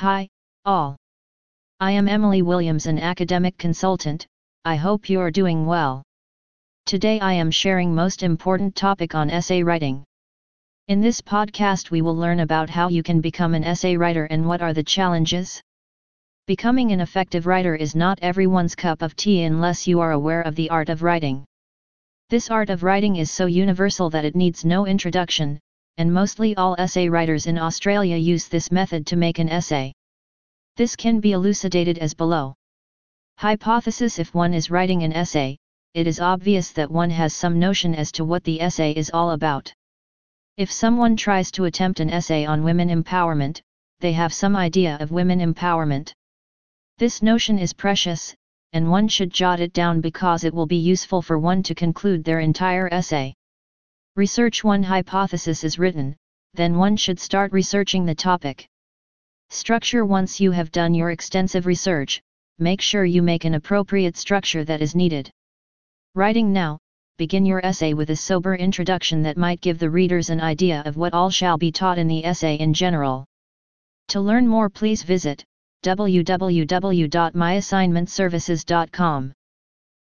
Hi, all. I am Emily Williams, an academic consultant. I hope you are doing well. Today I am sharing most important topic on essay writing. In this podcast we will learn about how you can become an essay writer and what are the challenges. Becoming an effective writer is not everyone's cup of tea unless you are aware of the art of writing. This art of writing is so universal that it needs no introduction, and mostly all essay writers in Australia use this method to make an essay. This can be elucidated as below. Hypothesis If one is writing an essay, it is obvious that one has some notion as to what the essay is all about. If someone tries to attempt an essay on women empowerment, they have some idea of women empowerment. This notion is precious, and one should jot it down because it will be useful for one to conclude their entire essay. Research one hypothesis is written, then one should start researching the topic. Structure Once you have done your extensive research, make sure you make an appropriate structure that is needed. Writing now, begin your essay with a sober introduction that might give the readers an idea of what all shall be taught in the essay in general. To learn more please visit www.myassignmentservices.com.